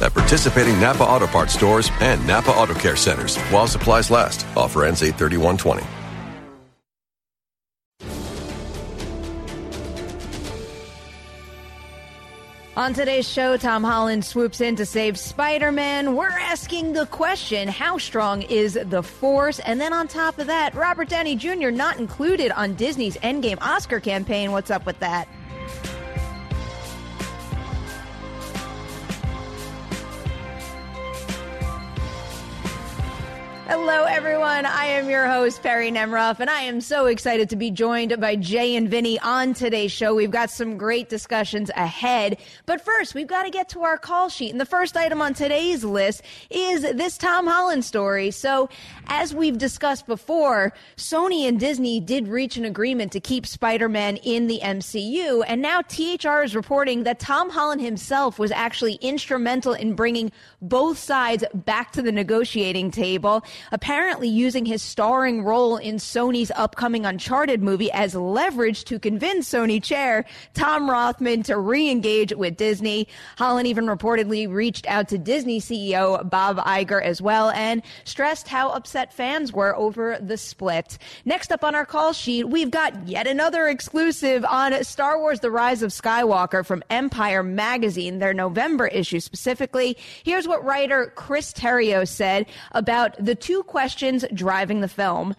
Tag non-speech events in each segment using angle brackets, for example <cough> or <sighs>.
At participating Napa Auto Parts stores and Napa Auto Care centers while supplies last. Offer ends 83120. On today's show, Tom Holland swoops in to save Spider Man. We're asking the question how strong is the Force? And then on top of that, Robert Downey Jr. not included on Disney's Endgame Oscar campaign. What's up with that? Hello, everyone. I am your host, Perri Nemiroff, and I am so excited to be joined by Jay and Vinnie on today's show. We've got some great discussions ahead. But first, we've got to get to our call sheet. And the first item on today's list is this Tom Holland story. So, as we've discussed before, Sony and Disney did reach an agreement to keep Spider Man in the MCU. And now THR is reporting that Tom Holland himself was actually instrumental in bringing both sides back to the negotiating table apparently using his starring role in Sony's upcoming Uncharted movie as leverage to convince Sony chair Tom Rothman to re-engage with Disney. Holland even reportedly reached out to Disney CEO Bob Iger as well and stressed how upset fans were over the split. Next up on our call sheet, we've got yet another exclusive on Star Wars The Rise of Skywalker from Empire Magazine, their November issue specifically. Here's what writer Chris Terrio said about the two questions driving the film.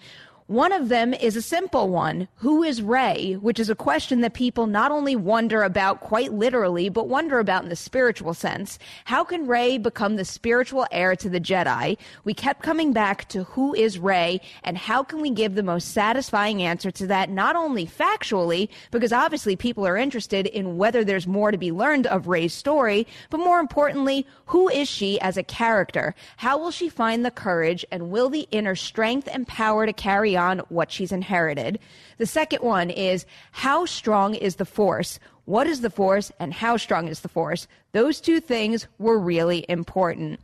One of them is a simple one. Who is Rey? Which is a question that people not only wonder about quite literally, but wonder about in the spiritual sense. How can Rey become the spiritual heir to the Jedi? We kept coming back to who is Rey and how can we give the most satisfying answer to that, not only factually, because obviously people are interested in whether there's more to be learned of Rey's story, but more importantly, who is she as a character? How will she find the courage and will the inner strength and power to carry on what she's inherited. The second one is how strong is the force? What is the force and how strong is the force? Those two things were really important.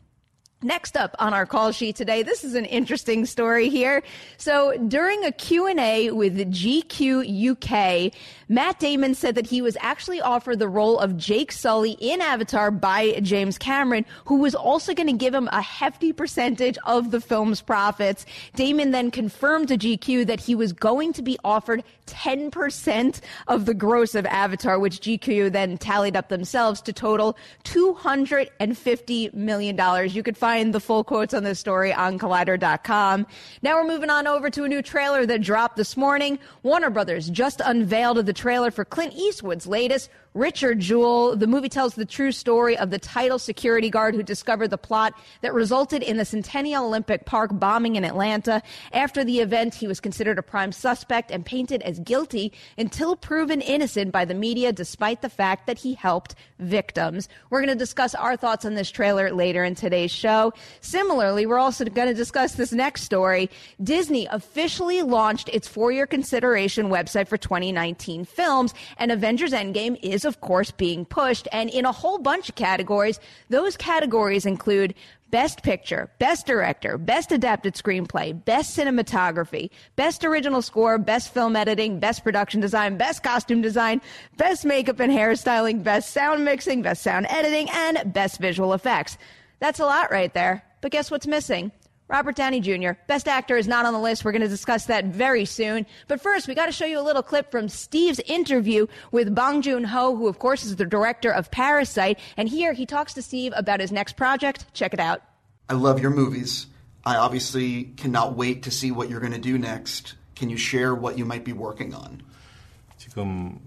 Next up on our call sheet today, this is an interesting story here. So during a Q&A with GQ UK, Matt Damon said that he was actually offered the role of Jake Sully in Avatar by James Cameron, who was also going to give him a hefty percentage of the film's profits. Damon then confirmed to GQ that he was going to be offered 10% of the gross of Avatar, which GQ then tallied up themselves to total $250 million. You could find the full quotes on this story on collider.com. Now we're moving on over to a new trailer that dropped this morning. Warner Brothers just unveiled the trailer for Clint Eastwood's latest Richard Jewell. The movie tells the true story of the title security guard who discovered the plot that resulted in the Centennial Olympic Park bombing in Atlanta. After the event, he was considered a prime suspect and painted as guilty until proven innocent by the media, despite the fact that he helped victims. We're going to discuss our thoughts on this trailer later in today's show. Similarly, we're also going to discuss this next story. Disney officially launched its four year consideration website for 2019 films, and Avengers Endgame is of course, being pushed. And in a whole bunch of categories, those categories include Best Picture, Best Director, Best Adapted Screenplay, Best Cinematography, Best Original Score, Best Film Editing, Best Production Design, Best Costume Design, Best Makeup and Hairstyling, Best Sound Mixing, Best Sound Editing, and Best Visual Effects. That's a lot right there. But guess what's missing? Robert Downey Jr., Best Actor, is not on the list. We're going to discuss that very soon. But first, we got to show you a little clip from Steve's interview with Bong Joon Ho, who, of course, is the director of Parasite. And here he talks to Steve about his next project. Check it out. I love your movies. I obviously cannot wait to see what you're going to do next. Can you share what you might be working on? 지금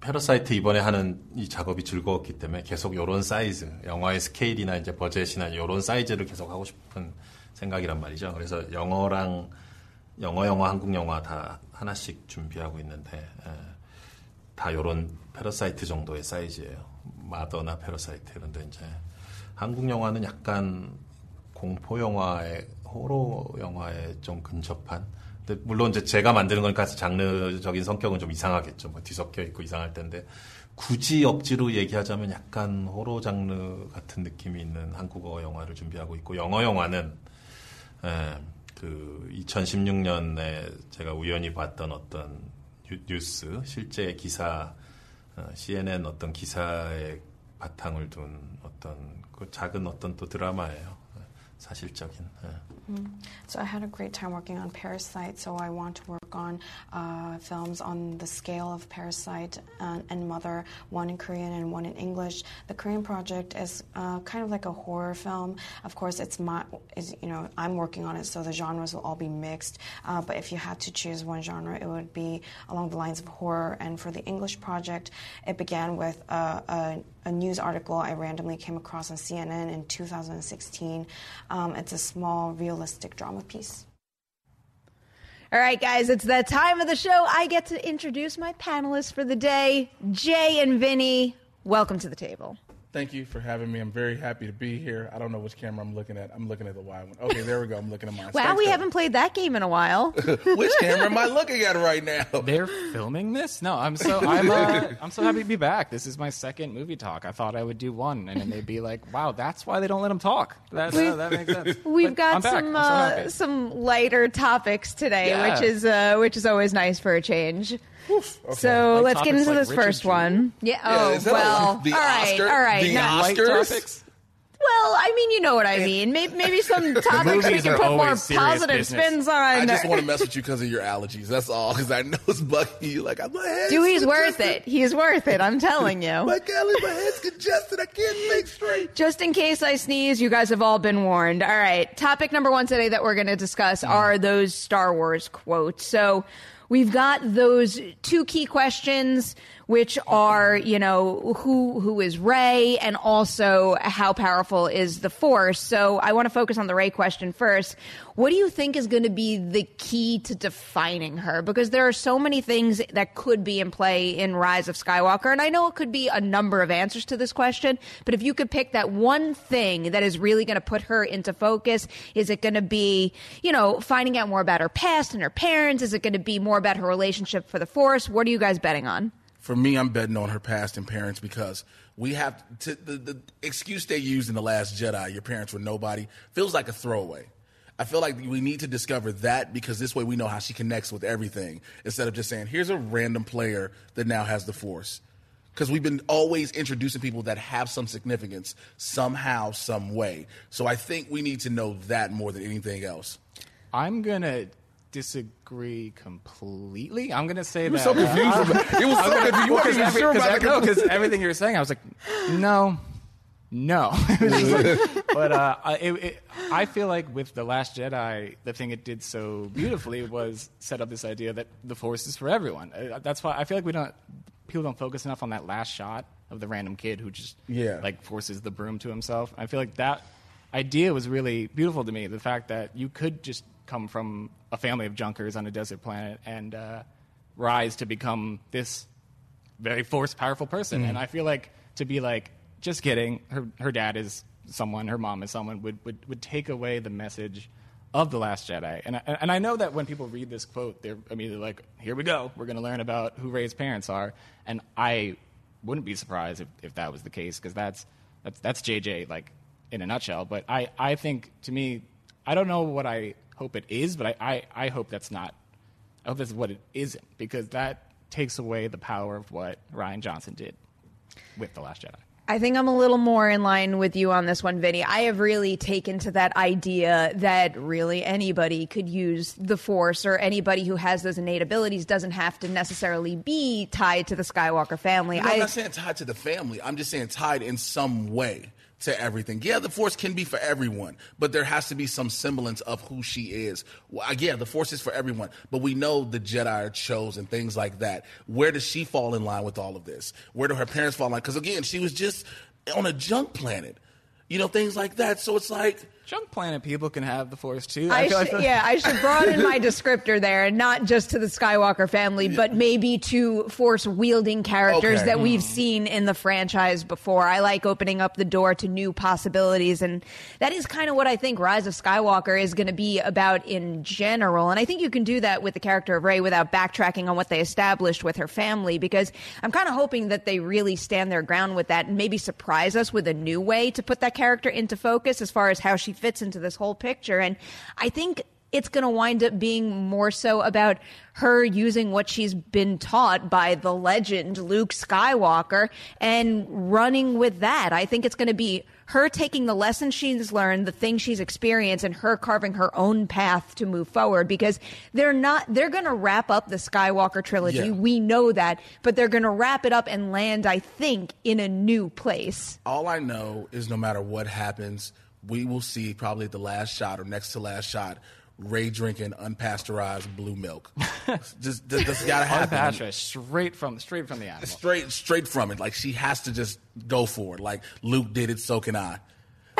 패러사이트 이번에 하는 이 작업이 즐거웠기 때문에 계속 요런 사이즈, 영화의 스케일이나 이제 버젯이나 요런 사이즈를 계속 하고 싶은 생각이란 말이죠. 그래서 영어랑 영어 영화, 한국 영화 다 하나씩 준비하고 있는데 에, 다 요런 패러사이트 정도의 사이즈예요. 마더나 패러사이트 그런데 이제 한국 영화는 약간 공포 영화의 호러 영화에 좀 근접한 근데 물론 이제 제가 만드는 거니까 장르적인 성격은 좀 이상하겠죠. 뭐 뒤섞여 있고 이상할 텐데 굳이 억지로 얘기하자면 약간 호러 장르 같은 느낌이 있는 한국어 영화를 준비하고 있고 영어 영화는 에, 그 2016년에 제가 우연히 봤던 어떤 뉴스 실제 기사 어, CNN 어떤 기사에 바탕을 둔 어떤 그 작은 어떤 또 드라마예요. 사실적인. 예. So I had a great time working on Parasite. So I want to work on uh, films on the scale of Parasite and, and, Mother, one in Korean and one in English. The Korean project is uh, kind of like a horror film. Of course, it's my, is, you know, I'm working on it, so the genres will all be mixed. Uh, but if you had to choose one genre, it would be along the lines of horror. And for the English project, it began with a, a, a news article I randomly came across on CNN in 2016. Um, it's a small, realistic drama piece. All right, guys, it's that time of the show. I get to introduce my panelists for the day, Jay and Vinnie. Welcome to the table. Thank you for having me. I'm very happy to be here. I don't know which camera I'm looking at. I'm looking at the wide one. Okay, there we go. I'm looking at mine. wow, Thanks, we Deb. haven't played that game in a while. <laughs> which camera am I <laughs> looking at right now? They're filming this? No, I'm so I'm uh, I'm so happy to be back. This is my second movie talk. I thought I would do one, and then they'd be like, "Wow, that's why they don't let them talk." That, uh, that makes sense. <laughs> We've But I'm got back. some I'm so uh, some lighter topics today, Yeah. which is uh, which is always nice for a change. So Like let's get into like this Richard first Jewell? one. Yeah. Yeah, Oh is that well. the all right. Oscar- all right. the no- Light Oscars? topics. well, I mean, you know what I mean. Maybe, <laughs> maybe some topics we can put more positive business. spins on. I just want to mess with you because of your allergies. That's all. Because I know it's bugging you. Like, I'm my head's Dewey's worth it. He's worth it. I'm telling you. <laughs> My Kelly, my head's congested. I can't think straight. Just in case I sneeze, you guys have all been warned. All right. Topic number one today that we're going to discuss hmm. are those Star Wars quotes. So we've got those two key questions, which are, you know, who, who is Rey and also how powerful is the Force. So I want to focus on the Rey question first. What do you think is going to be the key to defining her? Because there are so many things that could be in play in Rise of Skywalker. And I know it could be a number of answers to this question, but if you could pick that one thing that is really going to put her into focus, is it going to be, you know, finding out more about her past and her parents? Is it going to be more about her relationship for the Force? What are you guys betting on? For me, I'm betting on her past and parents because we have to, the, the excuse they used in The Last Jedi, your parents were nobody, feels like a throwaway. I feel like we need to discover that because this way we know how she connects with everything instead of just saying, here's a random player that now has the Force. Because we've been always introducing people that have some significance somehow, some way. So I think we need to know that more than anything else. I'm gonna disagree completely. I'm gonna say that so confused. about- it was so <laughs> confused. You weren't even sure about the no, because everything you were saying, I was like, no, no. <laughs> It was just like- but uh, I- it, it, I feel like with the Last Jedi, the thing it did so beautifully was set up this idea that the Force is for everyone. Uh, That's why I feel like we don't people don't focus enough on that last shot of the random kid who just Yeah. like forces the broom to himself. I feel like that idea was really beautiful to me. The fact that you could just come from a family of junkers on a desert planet and uh, rise to become this very force powerful person. And I feel like to be like, just kidding, her her dad is someone, her mom is someone, would would, would take away the message of the Last Jedi. And I, and I know that when people read this quote, they're immediately like, here we go, we're going to learn about who Rey's parents are. And I wouldn't be surprised if, if that was the case because that's that's that's JJ like in a nutshell. But I I think to me, I don't know what I hope it is, but I I, I hope that's not. I hope that's what it isn't because that takes away the power of what Rian Johnson did with the Last Jedi. I think I'm a little more in line with you on this one, Vinnie. I have really taken to that idea that really anybody could use the Force, or anybody who has those innate abilities doesn't have to necessarily be tied to the Skywalker family. No, I'm not saying tied to the family. I'm just saying tied in some way to everything. Yeah, the Force can be for everyone, but there has to be some semblance of who she is. Well, yeah, the Force is for everyone, but we know the Jedi are chosen, and things like that. Where does she fall in line with all of this? Where do her parents fall in line? Because again, she was just on a junk planet. You know, things like that. So it's like Junk Planet people can have the Force too. I feel- I should, feel- yeah, I should broaden my <laughs> descriptor there, and not just to the Skywalker family, but maybe to force wielding characters Okay. that we've hmm. seen in the franchise before. I like opening up the door to new possibilities, and that is kind of what I think Rise of Skywalker is going to be about in general. And I think you can do that with the character of Rey without backtracking on what they established with her family, because I'm kind of hoping that they really stand their ground with that and maybe surprise us with a new way to put that character into focus as far as how she fits into this whole picture. And I think it's going to wind up being more so about her using what she's been taught by the legend Luke Skywalker and running with that. I think it's going to be her taking the lessons she's learned, the things she's experienced, and her carving her own path to move forward because they're not, they're going to wrap up the Skywalker trilogy. Yeah. We know that, but they're going to wrap it up and land, I think, in a new place. all I know is no matter what happens, we will see probably the last shot or next to last shot, Rey drinking unpasteurized blue milk. <laughs> just this, this gotta happen. Unpasteurized, straight from straight from the animal. Straight straight from it. Like she has to just go for it. Like Luke did it, so can I.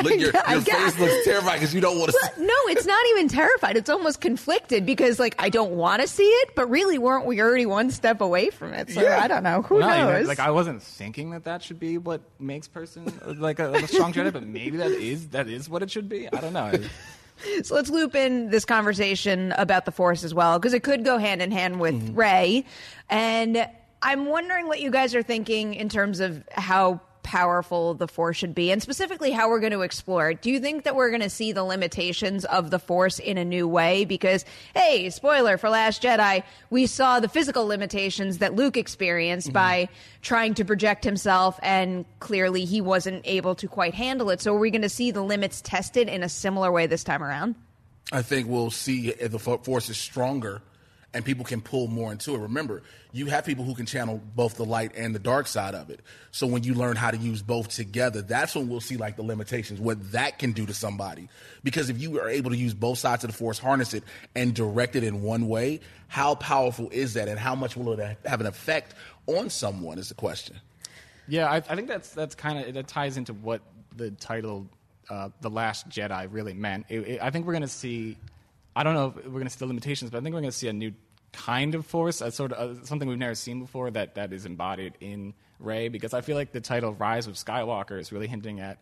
Look, your, your face looks terrified because you don't want to. But no, it's not even terrified. It's almost conflicted because, like, I don't want to see it, but really, weren't we already one step away from it? So Yeah. I don't know. Who No, you know, knows? like I wasn't thinking that that should be what makes person like a, a strong Jedi, but maybe that is that is what it should be. I don't know. <laughs> so let's loop in this conversation about the Force as well, because it could go hand in hand with mm-hmm. Rey. And I'm wondering what you guys are thinking in terms of how powerful the Force should be, and specifically how we're going to explore it. Do you think that we're going to see the limitations of the Force in a new way? Because, hey, spoiler for Last Jedi, we saw the physical limitations that Luke experienced mm-hmm. by trying to project himself, and clearly he wasn't able to quite handle it. So, are we going to see the limits tested in a similar way this time around? I think we'll see if the force is stronger and people can pull more into it. Remember, you have people who can channel both the light and the dark side of it. So when you learn how to use both together, that's when we'll see like the limitations, what that can do to somebody. Because if you are able to use both sides of the force, harness it, and direct it in one way, how powerful is that and how much will it have an effect on someone is the question. Yeah, I, I think that's that's kind of it that ties into what the title, uh, "The Last Jedi," really meant. It, it, I think we're going to see. I don't know if we're going to see the limitations, but I think we're going to see a new kind of force, a sort of uh, something we've never seen before that that is embodied in Rey. Because I feel like the title "Rise of Skywalker" is really hinting at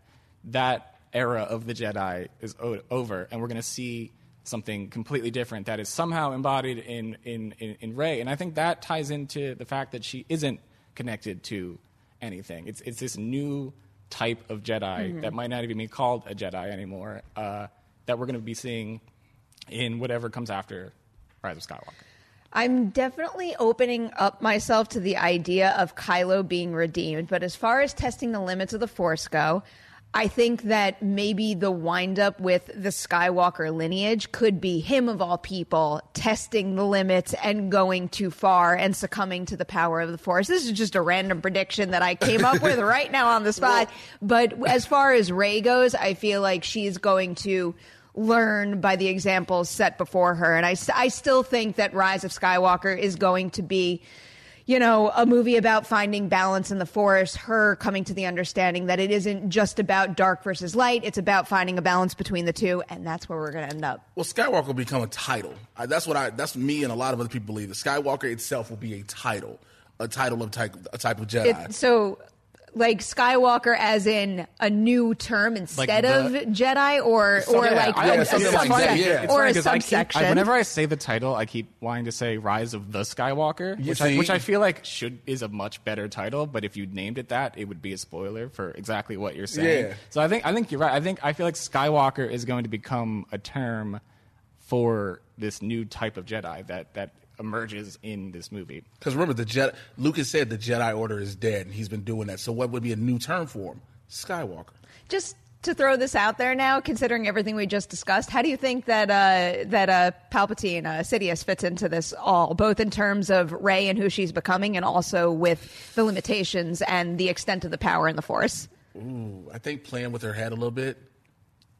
that era of the Jedi is o- over, and we're going to see something completely different that is somehow embodied in, in, in, in Rey. And I think that ties into the fact that she isn't connected to anything. It's, it's this new type of Jedi that might not even be called a Jedi anymore uh, that we're going to be seeing in whatever comes after Rise of Skywalker. I'm definitely opening up myself to the idea of Kylo being redeemed, but as far as testing the limits of the Force go, I think that maybe the windup with the Skywalker lineage could be him of all people testing the limits and going too far and succumbing to the power of the Force. This is just a random prediction that I came up with right now on the spot. <laughs> But as far as Rey goes, I feel like she's going to learn by the examples set before her. And I, I still think that Rise of Skywalker is going to be, you know, a movie about finding balance in the Force, her coming to the understanding that it isn't just about dark versus light, it's about finding a balance between the two, and that's where we're going to end up. Well, Skywalker will become a title. I, that's what I. That's me and a lot of other people believe. The Skywalker itself will be a title, a title of type, a type of Jedi. It, so like Skywalker as in a new term instead the- of Jedi, or or Yeah, like I- a, yeah, a something like subset, that, yeah. Or funny a 'cause I keep- subsection. I- whenever I say the title, I keep wanting to say Rise of the Skywalker, You which I, which I feel like should is a much better title. But if you named it that, it would be a spoiler for exactly what you're saying. Yeah. So I think I think you're right. I think I feel like Skywalker is going to become a term for this new type of Jedi that that emerges in this movie. Because remember, the Jedi, Lucas said the Jedi Order is dead, and he's been doing that. So what would be a new term for him? Skywalker. just to throw this out there now, considering everything we just discussed, how do you think that uh, that uh, Palpatine, uh, Sidious, fits into this all, both in terms of Rey and who she's becoming, and also with the limitations and the extent of the power in the Force? Ooh, I think playing with her head a little bit,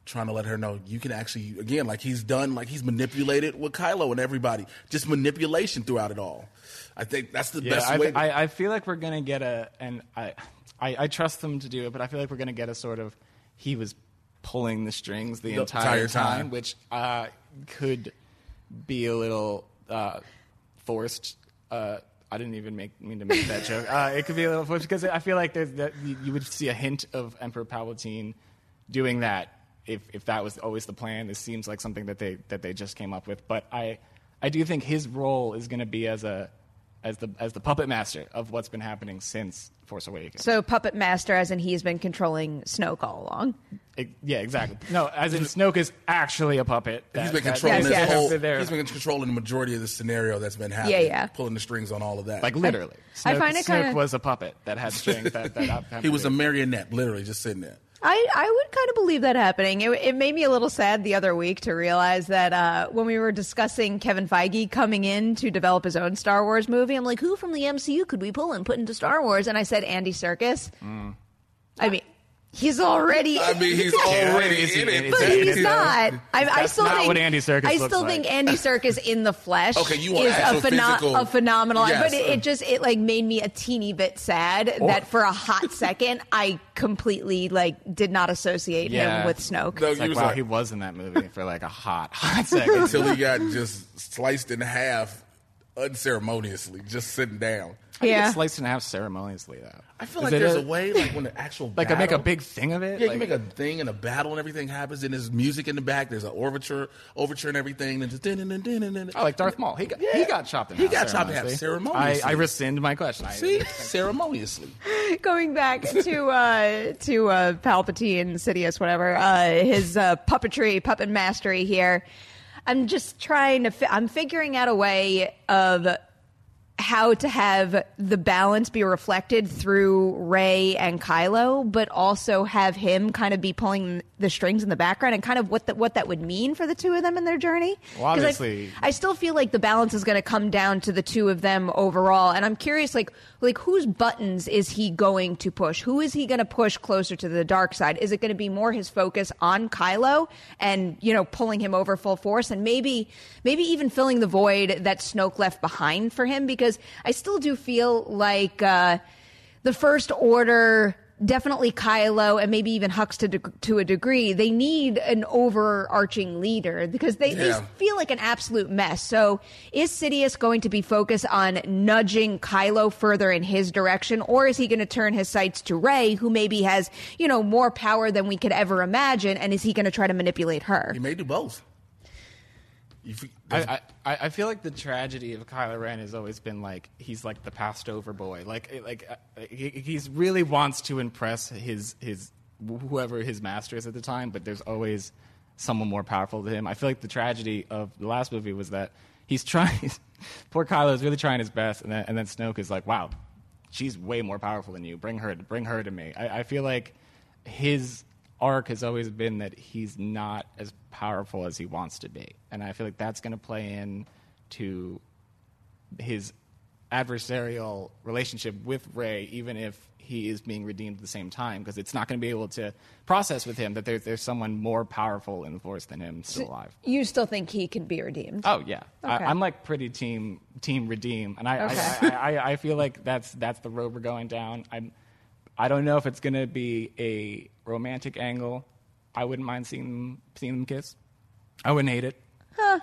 trying to let her know you can actually, again, like he's done, like he's manipulated with Kylo and everybody, just manipulation throughout it all. I think that's the best I, way. I, I feel like we're gonna get a, and I, I, I trust them to do it, but I feel like we're gonna get a sort of he was pulling the strings the, The entire, entire time, time. which uh, could be a little uh, forced. Uh, I didn't even make mean to make that joke. Uh, it could be a little forced because I feel like there's that you, you would see a hint of Emperor Palpatine doing that if if that was always the plan. This seems like something that they that they just came up with, but I I do think his role is going to be as a as the as the puppet master of what's been happening since Force Awakens. So puppet master, as in he's been controlling Snoke all along. It- yeah, exactly. No, as in Snoke is actually a puppet. He's that- been that- Yes, this yes. whole. There. He's been controlling the majority of the scenario that's been happening. Yeah, yeah. Pulling the strings on all of that. like literally. I Snoke, find it Snoke kinda- was a puppet that had strings. That, that <laughs> he was a marionette, literally just sitting there. I, I would kind of believe that happening. It, it made me a little sad the other week to realize that uh, when we were discussing Kevin Feige coming in to develop his own Star Wars movie, I'm like, who from the MCU could we pull and put into Star Wars? And I said Andy Serkis. I mean, he's already. I mean, he's already is he- in it. is but he's not. I, I still not think what Andy Serkis I looks still like. think Andy Serkis in the flesh Okay, you want is a, actual physical- a phenomenal. Yes. But it, it just it like made me a teeny bit sad that for a hot second I completely like did not associate Yeah. him with Snoke. No, like, was wow, like- he was in that movie for like a hot, hot second. until he got just sliced in half unceremoniously, just sitting down. How do you Yeah. get sliced in half ceremoniously though. I feel Is like there's a, way, like when the actual <laughs> like I make a big thing of it. Yeah, like, you make a thing and a battle and everything happens, and there's music in the back. There's an overture, overture and everything, and just din din din din din. Oh, like Darth Maul. He got, he got chopped in half. He got chopped in half ceremoniously. I, I rescind my question. See, <laughs> ceremoniously. <laughs> going back to uh, to uh, Palpatine, Sidious, whatever, uh, his uh, puppetry, puppet mastery here. I'm just trying to. Fi- I'm figuring out a way of how to have the balance be reflected through Rey and Kylo, but also have him kind of be pulling the strings in the background and kind of what that what that would mean for the two of them in their journey. Well, 'Cause I- obviously- I still feel like the balance is going to come down to the two of them overall, and I'm curious, like, like whose buttons is he going to push? Who is he going to push closer to the dark side? Is it going to be more his focus on Kylo and you know pulling him over full force, and maybe maybe even filling the void that Snoke left behind for him? Because I still do feel like uh, the First Order definitely Kylo and maybe even Hux to, deg- to a degree, they need an overarching leader because they, Yeah. they feel like an absolute mess. So is Sidious going to be focused on nudging Kylo further in his direction or is he going to turn his sights to Rey who maybe has, you know, more power than we could ever imagine and is he going to try to manipulate her? He may do both. You I, I, I feel like the tragedy of Kylo Ren has always been like he's like the passed over boy. Like like uh, he he's really wants to impress his his whoever his master is at the time, but there's always someone more powerful than him. I feel like the tragedy of the last movie was that he's trying. <laughs> poor Kylo is really trying his best, and then and then Snoke is like, wow, she's way more powerful than you. Bring her bring her to me. I, I feel like his arc has always been that he's not as powerful as he wants to be. And I feel like that's going to play in to his adversarial relationship with Rey, even if he is being redeemed at the same time, because it's not going to be able to process with him that there's, there's someone more powerful in the Force than him still alive. You still think he can be redeemed? Oh yeah, Okay. I, I'm like pretty team team redeem, and I, I- I, I, I feel like that's that's the road we're going down. I'm I don't know if it's gonna be a romantic angle. I wouldn't mind seeing them seeing them kiss. I wouldn't hate it.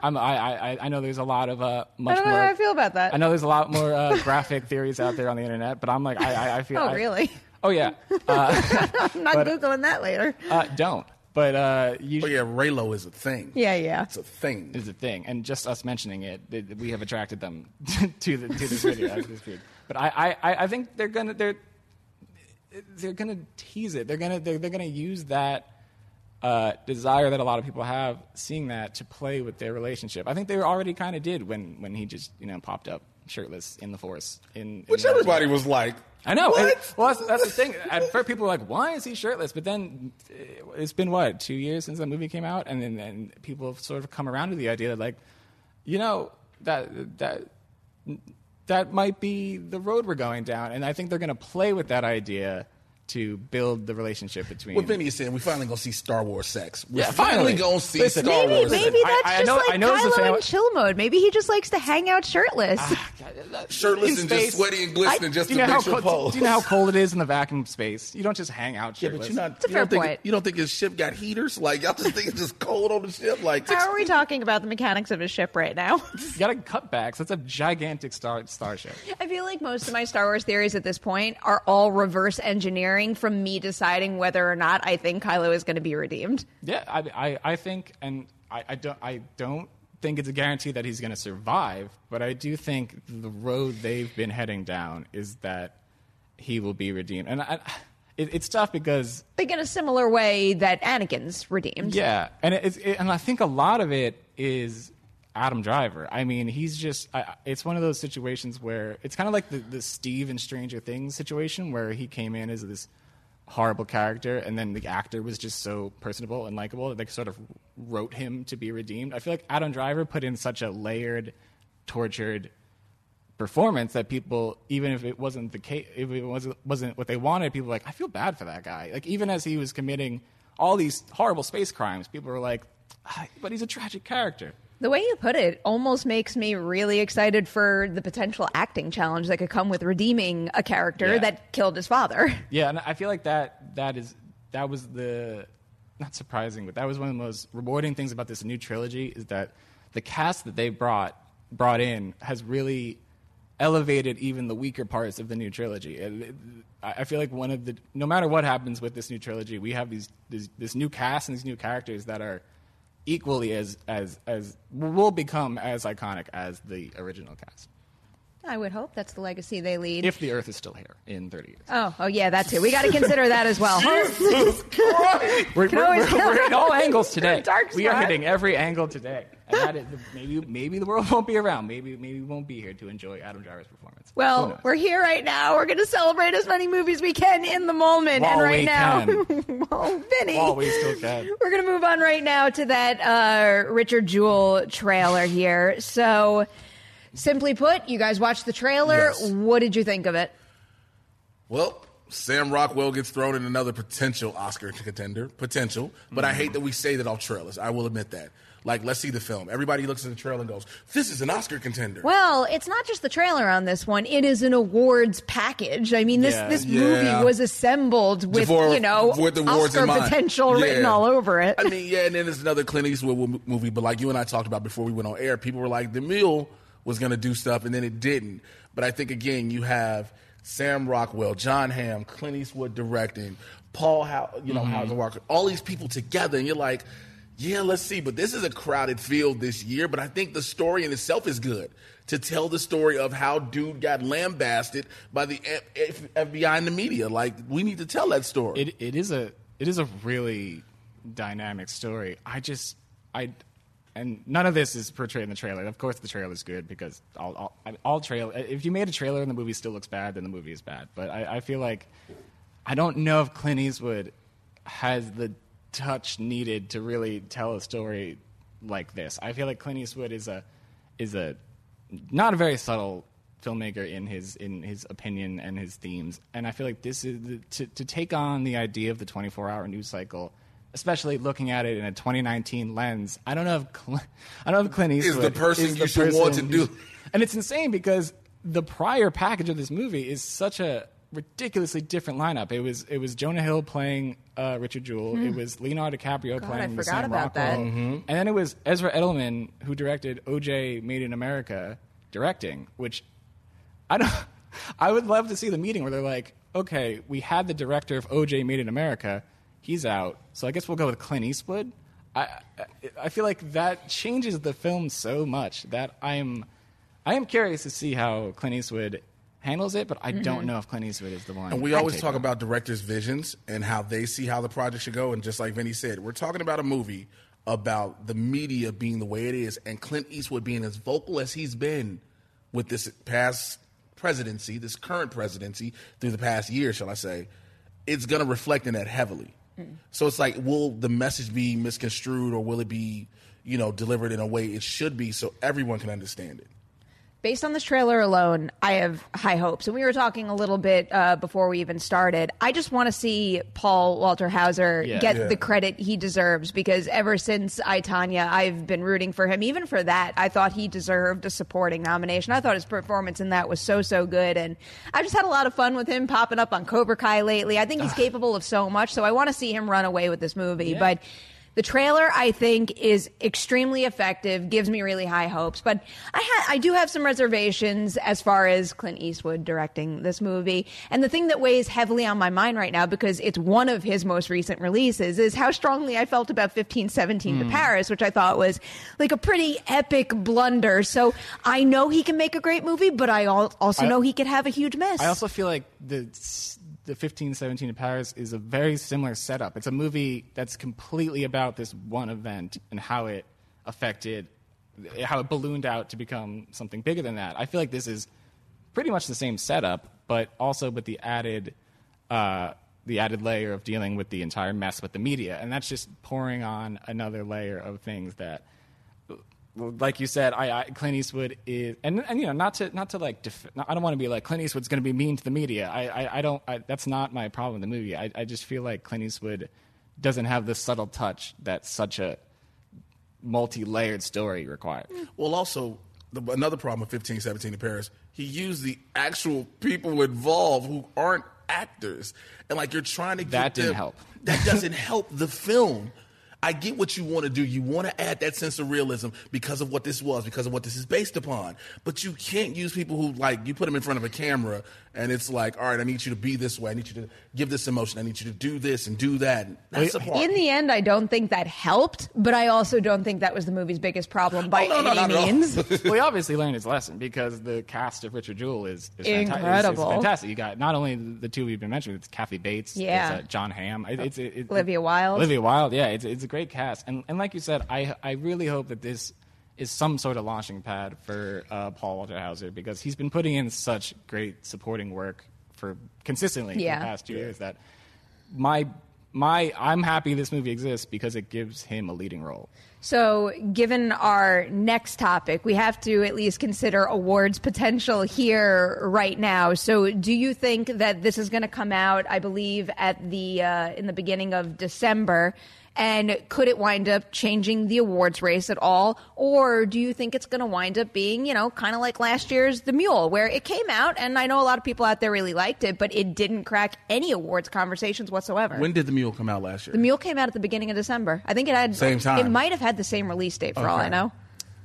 I'm, I, I I know there's a lot of uh much I don't know more. how I feel about that. I know there's a lot more uh, graphic theories out there on the internet, but I'm like I I, I feel. Oh, I- really? Oh yeah, <laughs> uh, I'm not But- googling that later. uh, don't. But uh, you Oh yeah, Reylo is a thing. Yeah, yeah. It's a thing. It's a thing, and just us mentioning it, it we have attracted them <laughs> to the to this video as. But I, I, I- I think they're gonna they're they're gonna tease it. They're gonna they're, they're gonna use that uh, desire that a lot of people have, seeing that to play with their relationship. I think they already kind of did when when he just you know popped up shirtless in the forest. in, in Which the- everybody was like, I know. And- well, that's, that's the thing. At first, people were like, "Why is he shirtless?" But then uh, it's been what two years since that movie came out, and then and people have sort of come around to the idea that, like, you know, that that that might be the road we're going down, and I think they're going to play with that idea to build the relationship between. what Vinnie is saying, we finally gonna see Star Wars sex. We're Yeah, finally finally. gonna see Listen, Star Maybe, Wars maybe sex. that's I- I just know- like I know Kylo fan- in chill mode. Maybe he just likes to hang out shirtless. Ah, shirtless in and space. just sweaty and glistening just do to you know how make sure cold, pose. do you know how cold it is in the vacuum space? You don't just hang out Yeah, shirtless. but you're not. It's a you fair don't think, point. You don't think his ship got heaters? Like y'all just think it's just cold on the ship? Like How are we talking about the mechanics of his ship right now? <laughs> You got to cut backs. That's a gigantic star starship. I feel like most of my Star Wars theories at this point are all reverse engineering from me deciding whether or not I think Kylo is going to be redeemed. Yeah, I, I, I think, and I, I don't, I don't think it's a guarantee that he's going to survive, but I do think the road they've been heading down is that he will be redeemed, and I, it, it's tough because Like in a similar way that Anakin's redeemed. yeah, and it's, it, and I think a lot of it is Adam Driver. I mean, he's just, I, it's one of those situations where it's kind of like the, the Steve and Stranger Things situation where he came in as this horrible character and then the actor was just so personable and likable that they sort of wrote him to be redeemed. I feel like Adam Driver put in such a layered, tortured performance that people, even if it wasn't the case, if it wasn't, wasn't what they wanted, people were like, I feel bad for that guy. Like even as he was committing all these horrible space crimes, people were like, "Ah, but he's a tragic character. The way you put it almost makes me really excited for the potential acting challenge that could come with redeeming a character Yeah. that killed his father. <laughs> Yeah, and I feel like that that is that was the not surprising, but that was one of the most rewarding things about this new trilogy is that the cast that they brought brought in has really elevated even the weaker parts of the new trilogy. I feel like one of the no matter what happens with this new trilogy, we have these this, this new cast and these new characters that are equally as as as will become as iconic as the original cast I would hope that's the legacy they lead. if the Earth is still here in 30 years. oh, oh yeah, that too. We got to consider that as well. Jesus Christ! We're, Can we're, we're- we're in all <laughs> angles today. Dark we are hitting every angle today. And that is, maybe maybe the world won't be around. Maybe maybe we won't be here to enjoy Adam Driver's performance. Well, we're here right now. We're going to celebrate as many movies we can in the moment. While and right we now, can. <laughs> oh, Vinnie. While we still can. We're going to move on right now to that uh, Richard Jewell trailer here. So, simply put, you guys watched the trailer. Yes. What did you think of it? Well, Sam Rockwell gets thrown in another potential Oscar contender. Potential. But I hate that we say that off trailers. I will admit that. Like, let's see the film. Everybody looks at the trailer and goes, this is an Oscar contender. Well, it's not just the trailer on this one. It is an awards package. I mean, this Yeah. this Yeah. movie was assembled with For- you know with the awards Oscar potential written all over it. I mean, yeah, and then there's another Clint Eastwood movie, but like you and I talked about before we went on air, people were like, the Mule was going to do stuff, and then it didn't. But I think, again, you have Sam Rockwell, Jon Hamm, Clint Eastwood directing, Paul, How- you know, mm-hmm. Hauser Walker, all these people together, and you're like, yeah, let's see. But this is a crowded field this year, but I think the story in itself is good. To tell the story of how dude got lambasted by the F- F- FBI and the media. Like, we need to tell that story. it it is a it is a really dynamic story. I just I and none of this is portrayed in the trailer. Of course, the trailer is good because all all, all trail. If you made a trailer and the movie still looks bad, then the movie is bad. But I, I feel like I don't know if Clint Eastwood has the touch needed to really tell a story like this. I feel like Clint Eastwood is a is a not a very subtle filmmaker in his in his opinion and his themes. And I feel like this is the, to to take on the idea of the 24-hour news cycle, especially looking at it in a 2019 lens. I don't know if Cl- <laughs> I don't know if Clint Eastwood Is the person is you should want to do. And it's insane because the prior package of this movie is such a ridiculously different lineup. It was it was Jonah Hill playing uh, Richard Jewell. It was Leonardo DiCaprio Hmm. God, playing the forgot Sam about that. Rockwell. And then it was Ezra Edelman who directed OJ Made in America directing, which I don't. <laughs> I would love to see the meeting where they're like, okay, we had the director of OJ Made in America, he's out, so I guess we'll go with Clint Eastwood. I I, I feel like that changes the film so much that I am I am curious to see how Clint Eastwood handles it, but I don't mm-hmm. know if Clint Eastwood is the one. And we to always talk it. about directors' visions and how they see how the project should go. And just like Vinnie said, we're talking about a movie about the media being the way it is and Clint Eastwood being as vocal as he's been with this past presidency, this current presidency, through the past year, shall I say, it's going to reflect in that heavily. Mm. So it's like, will the message be misconstrued or will it be, you know, delivered in a way it should be so everyone can understand it? Based on this trailer alone, I have high hopes. And we were talking a little bit uh, before we even started. I just want to see Paul Walter Hauser Yeah. get Yeah. the credit he deserves because ever since I Tonya, I've been rooting for him. Even for that, I thought he deserved a supporting nomination. I thought his performance in that was so so good, and I just had a lot of fun with him popping up on Cobra Kai lately. I think he's capable of so much, so I want to see him run away with this movie. But the trailer, I think, is extremely effective. Gives me really high hopes, but I ha- I do have some reservations as far as Clint Eastwood directing this movie. And the thing that weighs heavily on my mind right now, because it's one of his most recent releases, is how strongly I felt about 1517 to hmm. Paris, which I thought was like a pretty epic blunder. So I know he can make a great movie, but I al- also know he could have a huge miss. I also feel like the the 15, 17 in Paris is a very similar setup. It's a movie that's completely about this one event and how it affected, how it ballooned out to become something bigger than that. I feel like this is pretty much the same setup, but also with the added. Uh, the added layer of dealing with the entire mess with the media, and that's just pouring on another layer of things that like you said, I, I Clint Eastwood is, and, and you know, not to not to like, def, I don't want to be like Clint Eastwood's going to be mean to the media. I I, I don't. I, that's not my problem with the movie. I, I just feel like Clint Eastwood doesn't have the subtle touch that such a multi-layered story requires. Well, also, the, another problem with 15, 17 in Paris, he used the actual people involved who aren't actors. And like you're trying to get That didn't them- help. That doesn't help the film. I get what you want to do. You want to add that sense of realism because of what this was, because of what this is based upon. But you can't use people who like you put them in front of a camera and it's like, all right, I need you to be this way. I need you to give this emotion. I need you to do this and do that. And That's the part. In the end, I don't think that helped, but I also don't think that was the movie's biggest problem by Oh, no, no, any not at all. means. <laughs> well, he obviously learned his lesson because the cast of Richard Jewell is, is, fanta- is- Incredible. is fantastic. You got not only the two we've been mentioning, it's Kathy Bates, Yeah. it's, uh, Jon Hamm, it, it's it, it- Olivia Wilde. Olivia Wilde, yeah, it's it's a great cast, and and like you said, I I really hope that this is some sort of launching pad for uh, Paul Walter Hauser because he's been putting in such great supporting work for consistently Yeah. for the past two years that my my I'm happy this movie exists because it gives him a leading role. So, given our next topic, we have to at least consider awards potential here right now. So, do you think that this is going to come out? I believe at the uh, in the beginning of December, and could it wind up changing the awards race at all, or do you think it's going to wind up being, you know, kind of like last year's The Mule, where it came out, and I know a lot of people out there really liked it, but it didn't crack any awards conversations whatsoever. when did the mule come out last year? the Mule came out at the beginning of December. I think it had Same time. It might have had the same release date for all I know.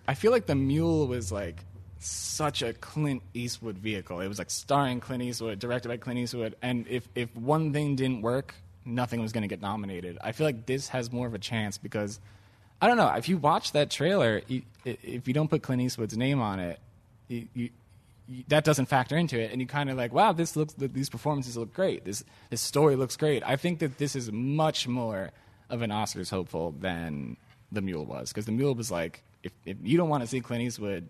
I feel like the Mule was like such a Clint Eastwood vehicle. It was like starring Clint Eastwood, directed by Clint Eastwood, and if if one thing didn't work, nothing was going to get nominated. I feel like this has more of a chance because I don't know. If you watch that trailer, you, if you don't put Clint Eastwood's name on it, you, you, that doesn't factor into it, and you kind of like, wow, this looks, these performances look great. This this story looks great. I think that this is much more of an Oscars hopeful than the Mule was because the Mule was like, if if you don't want to see Clint Eastwood,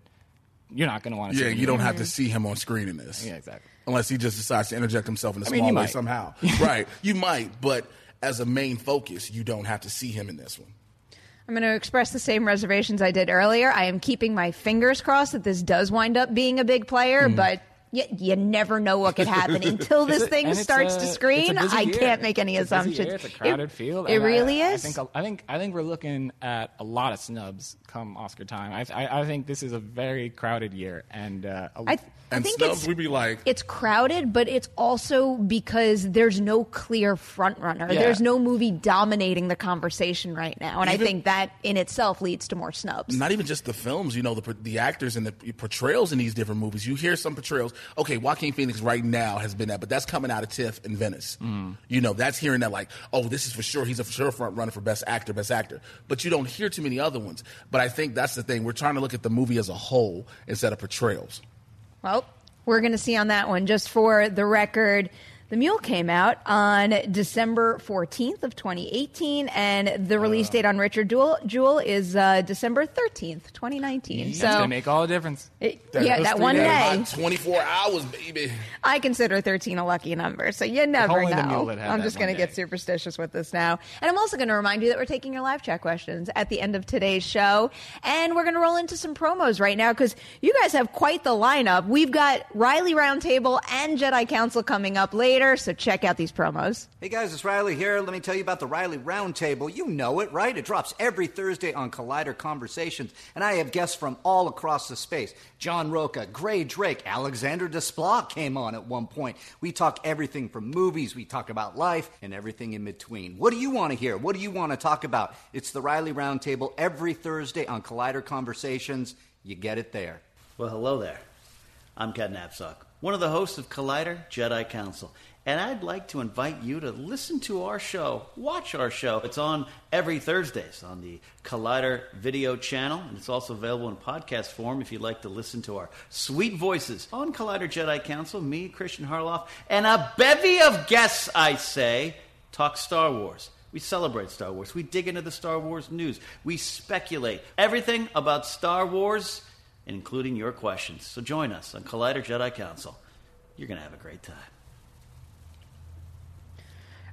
you're not going to want to. Yeah, you don't have to see him on screen in this. Yeah, exactly. Unless he just decides to interject himself in a I mean, small you way might. somehow. <laughs> right. You might, but as a main focus, you don't have to see him in this one. I'm going to express the same reservations I did earlier. I am keeping my fingers crossed that this does wind up being a big player, hmm. but you, you never know what could happen <laughs> until this a- thing starts a- to screen. I year. can't make any It's assumptions. year. It's a crowded it, field. It really I, is. I think I think I think we're looking at a lot of snubs come Oscar time. I I, I think this is a very crowded year, and uh, I, And think snubs, it's, we'd be like, it's crowded, but it's also because there's no clear front runner. Yeah. There's no movie dominating the conversation right now, and I think that in itself leads to more snubs. not even just the films, you know, the the actors and the portrayals in these different movies. You hear some portrayals okay, Joaquin Phoenix right now has been that, but that's coming out of TIFF in Venice. Mm. You know, that's hearing that like, oh, this is for sure. He's a sure front runner for best actor, best actor. But you don't hear too many other ones. But I think that's the thing. We're trying to look at the movie as a whole instead of portrayals. Well, we're going to see on that one. Just for the record, The Mule came out on December 14th of 2018, and the release date on Richard Jewell, Jewell is uh, December 13th, 2019. That's so gonna make all the difference. It- yeah, that one days. day. About 24 hours, baby. I consider 13 a lucky number, so you never only the know. mule that had I'm just going to get superstitious with this now. And I'm also going to remind you that we're taking your live chat questions at the end of today's show. And we're going to roll into some promos right now because you guys have quite the lineup. We've got Riley Roundtable and Jedi Council coming up later, so check out these promos. Hey guys, it's Riley here. Let me tell you about the Riley Roundtable. You know it, right? It drops every Thursday on Collider Conversations, and I have guests from all across the space. John Rocha, Grae Drake, Alexander Desplat came on at one point. We talk everything from movies, we talk about life, and everything in between. What do you want to hear? What do you want to talk about? It's the Riley Roundtable every Thursday on Collider Conversations. You get it there. Well, hello there. I'm Ken Napzok, one of the hosts of Collider Jedi Council, and I'd like to invite you to listen to our show, watch our show. It's on every Thursdays on the Collider video channel, and it's also available in podcast form if you'd like to listen to our sweet voices on Collider Jedi Council, me, Christian Harloff, and a bevy of guests, I say, talk Star Wars. We celebrate Star Wars. We dig into the Star Wars news. We speculate everything about Star Wars, including your questions. So join us on Collider Jedi Council. You're going to have a great time.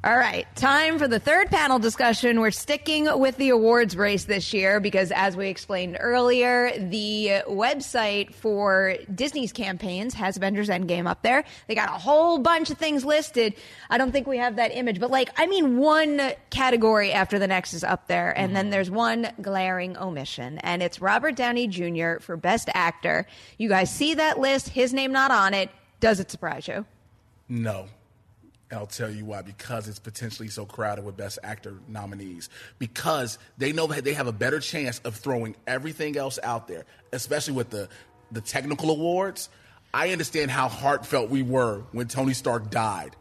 All right, time for the third panel discussion. We're sticking with the awards race this year because, as we explained earlier, the website for Disney's campaigns has Avengers Endgame up there. They got a whole bunch of things listed. I don't think we have that image, but like, I mean, one category after the next is up there, and then mm-hmm. there's one glaring omission, and it's Robert Downey Jr. for Best Actor. You guys see that list, his name not on it. Does it surprise you? No. And I'll tell you why. Because it's potentially so crowded with Best Actor nominees. Because they know that they have a better chance of throwing everything else out there, especially with the, the technical awards. I understand how heartfelt we were when Tony Stark died.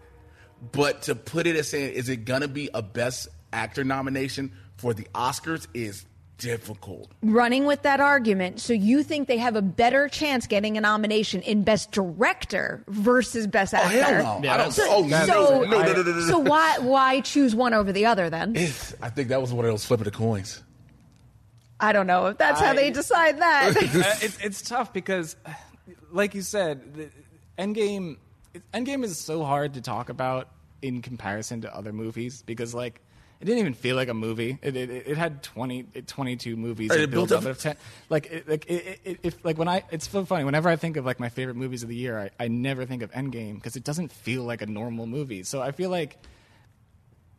But to put it as saying, is it to be a Best Actor nomination for the Oscars is difficult. running with that argument, so you think they have a better chance getting a nomination in Best Director versus Best Oh, Actor? hell no. I don't, So, oh, so, no, no, no, no, no, no. so why why choose one over the other then? I think that was one of those flip of the coins. I don't know if that's how they decide that. <laughs> Uh, it's, it's tough because, like you said, the Endgame. it- Endgame is so hard to talk about in comparison to other movies because, like, it didn't even feel like a movie. It it, it had 20, 22 movies. Right, it built up up- of ten. Like, it, like it, it, if like when I, it's so funny. Whenever I think of like my favorite movies of the year, I, I never think of Endgame because it doesn't feel like a normal movie. So I feel like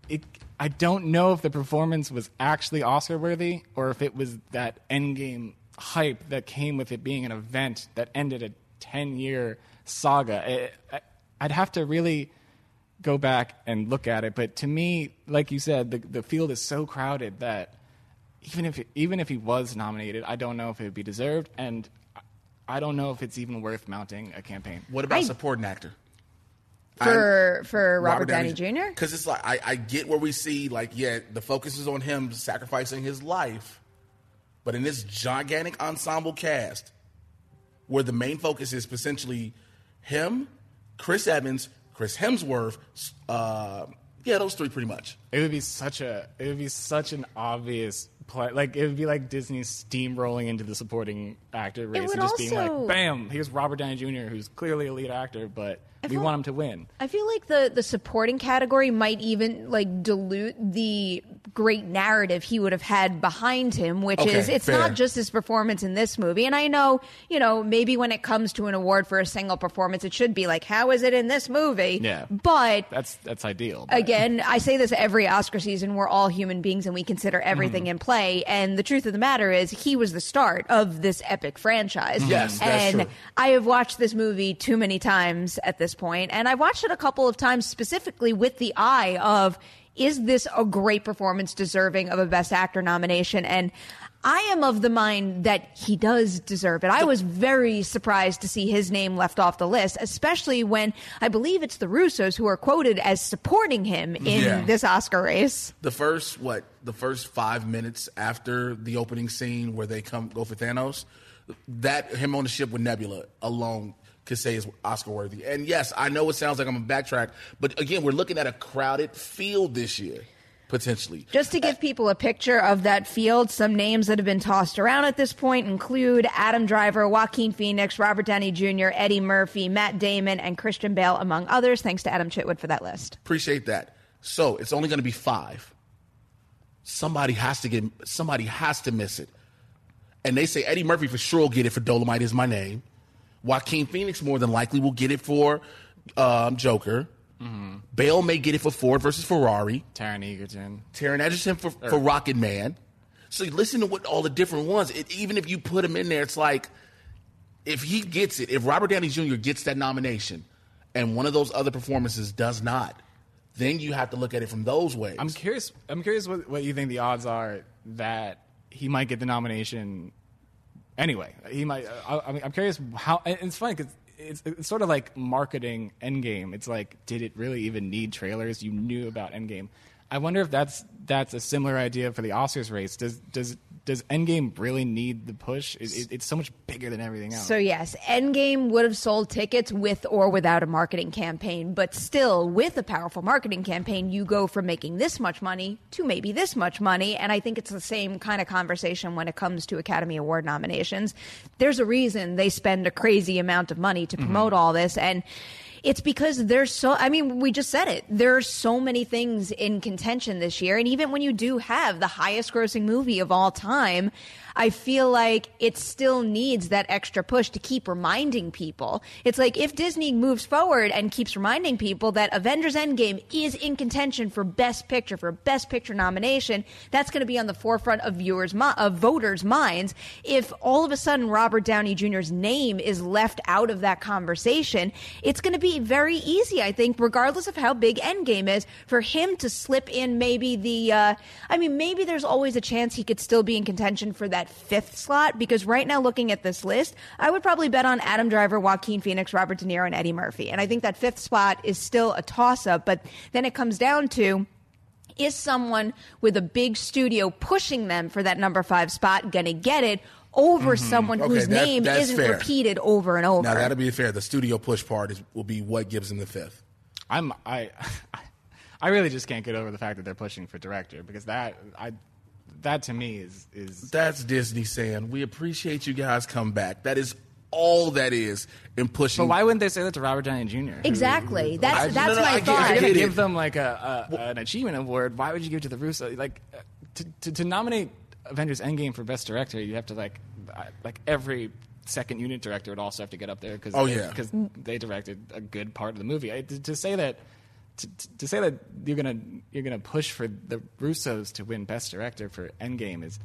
it, I don't know if the performance was actually Oscar worthy or if it was that endgame hype that came with it being an event that ended a 10 year saga. I, I, I'd have to really go back and look at it. But to me, like you said, the, the field is so crowded that even if, even if he was nominated, I don't know if it would be deserved. And I don't know if it's even worth mounting a campaign. What about I- supporting actor? for for Robert, Downey, Jr. Because it's like I, I get where we see like yeah the focus is on him sacrificing his life, but in this gigantic ensemble cast, where the main focus is essentially him, Chris Evans, Chris Hemsworth, uh, yeah those three pretty much. It would be such a it would be such an obvious play. Like it would be like Disney steamrolling into the supporting actor race would and just being like, "Bam! Here's Robert Downey Jr., who's clearly a lead actor, but we feel- want him to win." I feel like the the supporting category might even like dilute the great narrative he would have had behind him, which Okay, is it's fair. not just his performance in this movie. And I know, you know, maybe when it comes to an award for a single performance, it should be like, how is it in this movie? Yeah. But That's that's ideal. but- again, I say this every Oscar season. We're all human beings and we consider everything Mm-hmm. in play. And the truth of the matter is, he was the start of this epic franchise. Yes, that's and. I have watched this movie too many times at this point, and I've watched it a couple of times specifically with the eye of. is this a great performance deserving of a Best Actor nomination? And I am of the mind that he does deserve it. I was very surprised to see his name left off the list, especially when I believe it's the Russos who are quoted as supporting him mm-hmm. in Yeah. this Oscar race. The first what? The first five minutes after the opening scene where they come go for Thanos, that him on the ship with Nebula alone could say is Oscar worthy. And yes, I know it sounds like I'm a backtrack, but again, we're looking at a crowded field this year, potentially. Just to give people a picture of that field, some names that have been tossed around at this point include Adam Driver, Joaquin Phoenix, Robert Downey Jr., Eddie Murphy, Matt Damon, and Christian Bale, among others. Thanks to Adam Chitwood for that list. Appreciate that. So it's only going to be five. Somebody has to get. Somebody has to miss it. And they say Eddie Murphy for sure will get it for Dolemite is my name. Joaquin Phoenix more than likely will get it for um, Joker. Bale may get it for Ford versus Ferrari. Taron Egerton. Taron Egerton for, for Rocketman. So you listen to what all the different ones. It, even if you put him in there, it's like if he gets it, if Robert Downey Jr. gets that nomination, and one of those other performances does not, then you have to look at it from those ways. I'm curious. I'm curious what, what you think the odds are that he might get the nomination. Anyway, he might. I, I mean, I'm curious how. It's funny because it's, it's sort of like marketing Endgame. It's like, did it really even need trailers? You knew about Endgame. I wonder if that's that's a similar idea for the Oscars race. Does does does Endgame really need the push? It, it, it's so much bigger than everything else. So, yes, Endgame would have sold tickets with or without a marketing campaign, but still, with a powerful marketing campaign, you go from making this much money to maybe this much money. And I think it's the same kind of conversation when it comes to Academy Award nominations. There's a reason they spend a crazy amount of money to promote mm-hmm. all this. And it's because there's so, I mean, we just said it. There are so many things in contention this year. And even when you do have the highest grossing movie of all time, I feel like it still needs that extra push to keep reminding people. It's like if Disney moves forward and keeps reminding people that Avengers Endgame is in contention for Best Picture, for Best Picture nomination, that's going to be on the forefront of viewers, of voters' minds. If all of a sudden Robert Downey Jr.'s name is left out of that conversation, it's going to be very easy, I think, regardless of how big Endgame is, for him to slip in maybe the. Uh, I mean, maybe there's always a chance he could still be in contention for that fifth slot because right now, looking at this list, I would probably bet on Adam Driver, Joaquin Phoenix, Robert De Niro, and Eddie Murphy. And I think that fifth spot is still a toss up, but then it comes down to is someone with a big studio pushing them for that number five spot going to get it over someone Mm-hmm. Okay, whose that- name isn't fair. repeated over and over? now that'll be fair. The studio push part is, will be what gives him the fifth. I'm I <laughs> I really just can't get over the fact that they're pushing for director because that I that to me is is That's Disney saying we appreciate you guys come back. That is all that is in pushing. But why wouldn't they say that to Robert Downey Jr.? Exactly. That's I- that's no, no, my I get- thought. I If you're gonna give them like a, a an achievement award, why would you give it to the Russo? Like uh, to, to to nominate Avengers Endgame for best director, you have to like like every second unit director would also have to get up there because Oh, yeah. because they directed a good part of the movie. I, to, to say that. To, to say that you're gonna you're gonna push for the Russos to win Best Director for Endgame is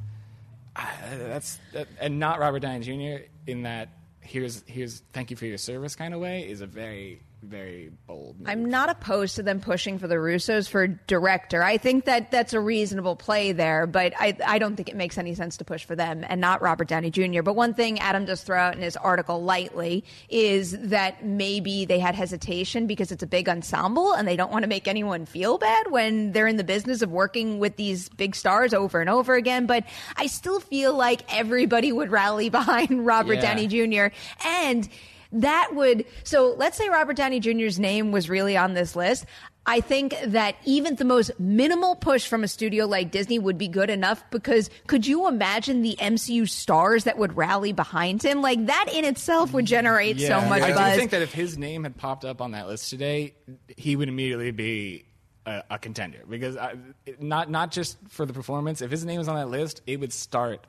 uh, that's that, and not Robert Downey Jr. in that here's here's thank you for your service kind of way is a very very bold. Move. I'm not opposed to them pushing for the Russos for director. I think that that's a reasonable play there, but I, I don't think it makes any sense to push for them and not Robert Downey Jr. But one thing Adam does throw out in his article lightly is that maybe they had hesitation because it's a big ensemble and they don't want to make anyone feel bad when they're in the business of working with these big stars over and over again. But I still feel like everybody would rally <laughs> behind Robert Yeah. Downey Jr. and that would so let's say Robert Downey Jr.'s name was really on this list. I think that even the most minimal push from a studio like Disney would be good enough because could you imagine the MCU stars that would rally behind him? Like that in itself would generate so much I buzz. do think that if his name had popped up on that list today, he would immediately be a, a contender because I, not not just for the performance. If his name was on that list, it would start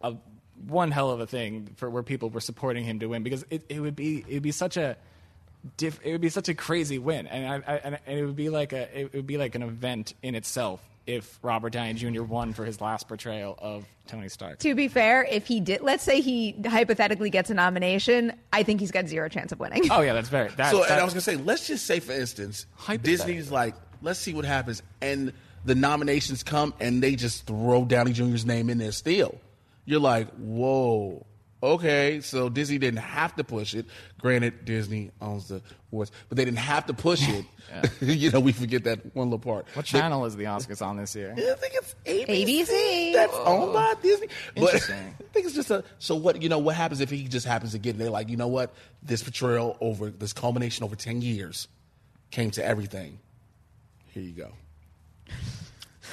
a one hell of a thing for where people were supporting him to win because it, it would be it would be such a diff, it would be such a crazy win and I, I, and it would be like a it would be like an event in itself if Robert Downey Jr. won for his last portrayal of Tony Stark. to be fair, if he did, let's say he hypothetically gets a nomination, I think he's got zero chance of winning. Oh yeah, that's very. That, so, that- and I was gonna say, let's just say, for instance, Disney's like, let's see what happens. And the nominations come, and they just throw Downey Jr.'s name in there still. You're like, whoa. Okay, so Disney didn't have to push it. Granted, Disney owns the awards, but they didn't have to push it. <laughs> <laughs> you know, we forget that one little part. What channel is the Oscars on this year? I think it's ABC. ABC. That's owned by Disney. But Interesting. <laughs> I think it's just a. So what? You know what happens if he just happens to get it? They're like, you know what? This portrayal over this culmination over ten years came to everything. Here you go.